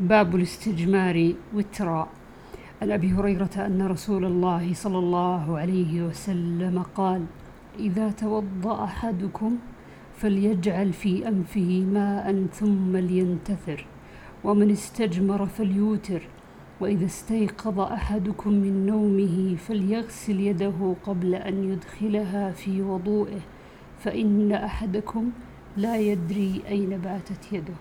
باب الاستجمار وترا عن أبي هريرة أن رسول الله صلى الله عليه وسلم قال إذا توضأ أحدكم فليجعل في أنفه ماء ثم لينتثر ومن استجمر فليوتر وإذا استيقظ أحدكم من نومه فليغسل يده قبل أن يدخلها في وضوئه فإن أحدكم لا يدري أين باتت يده.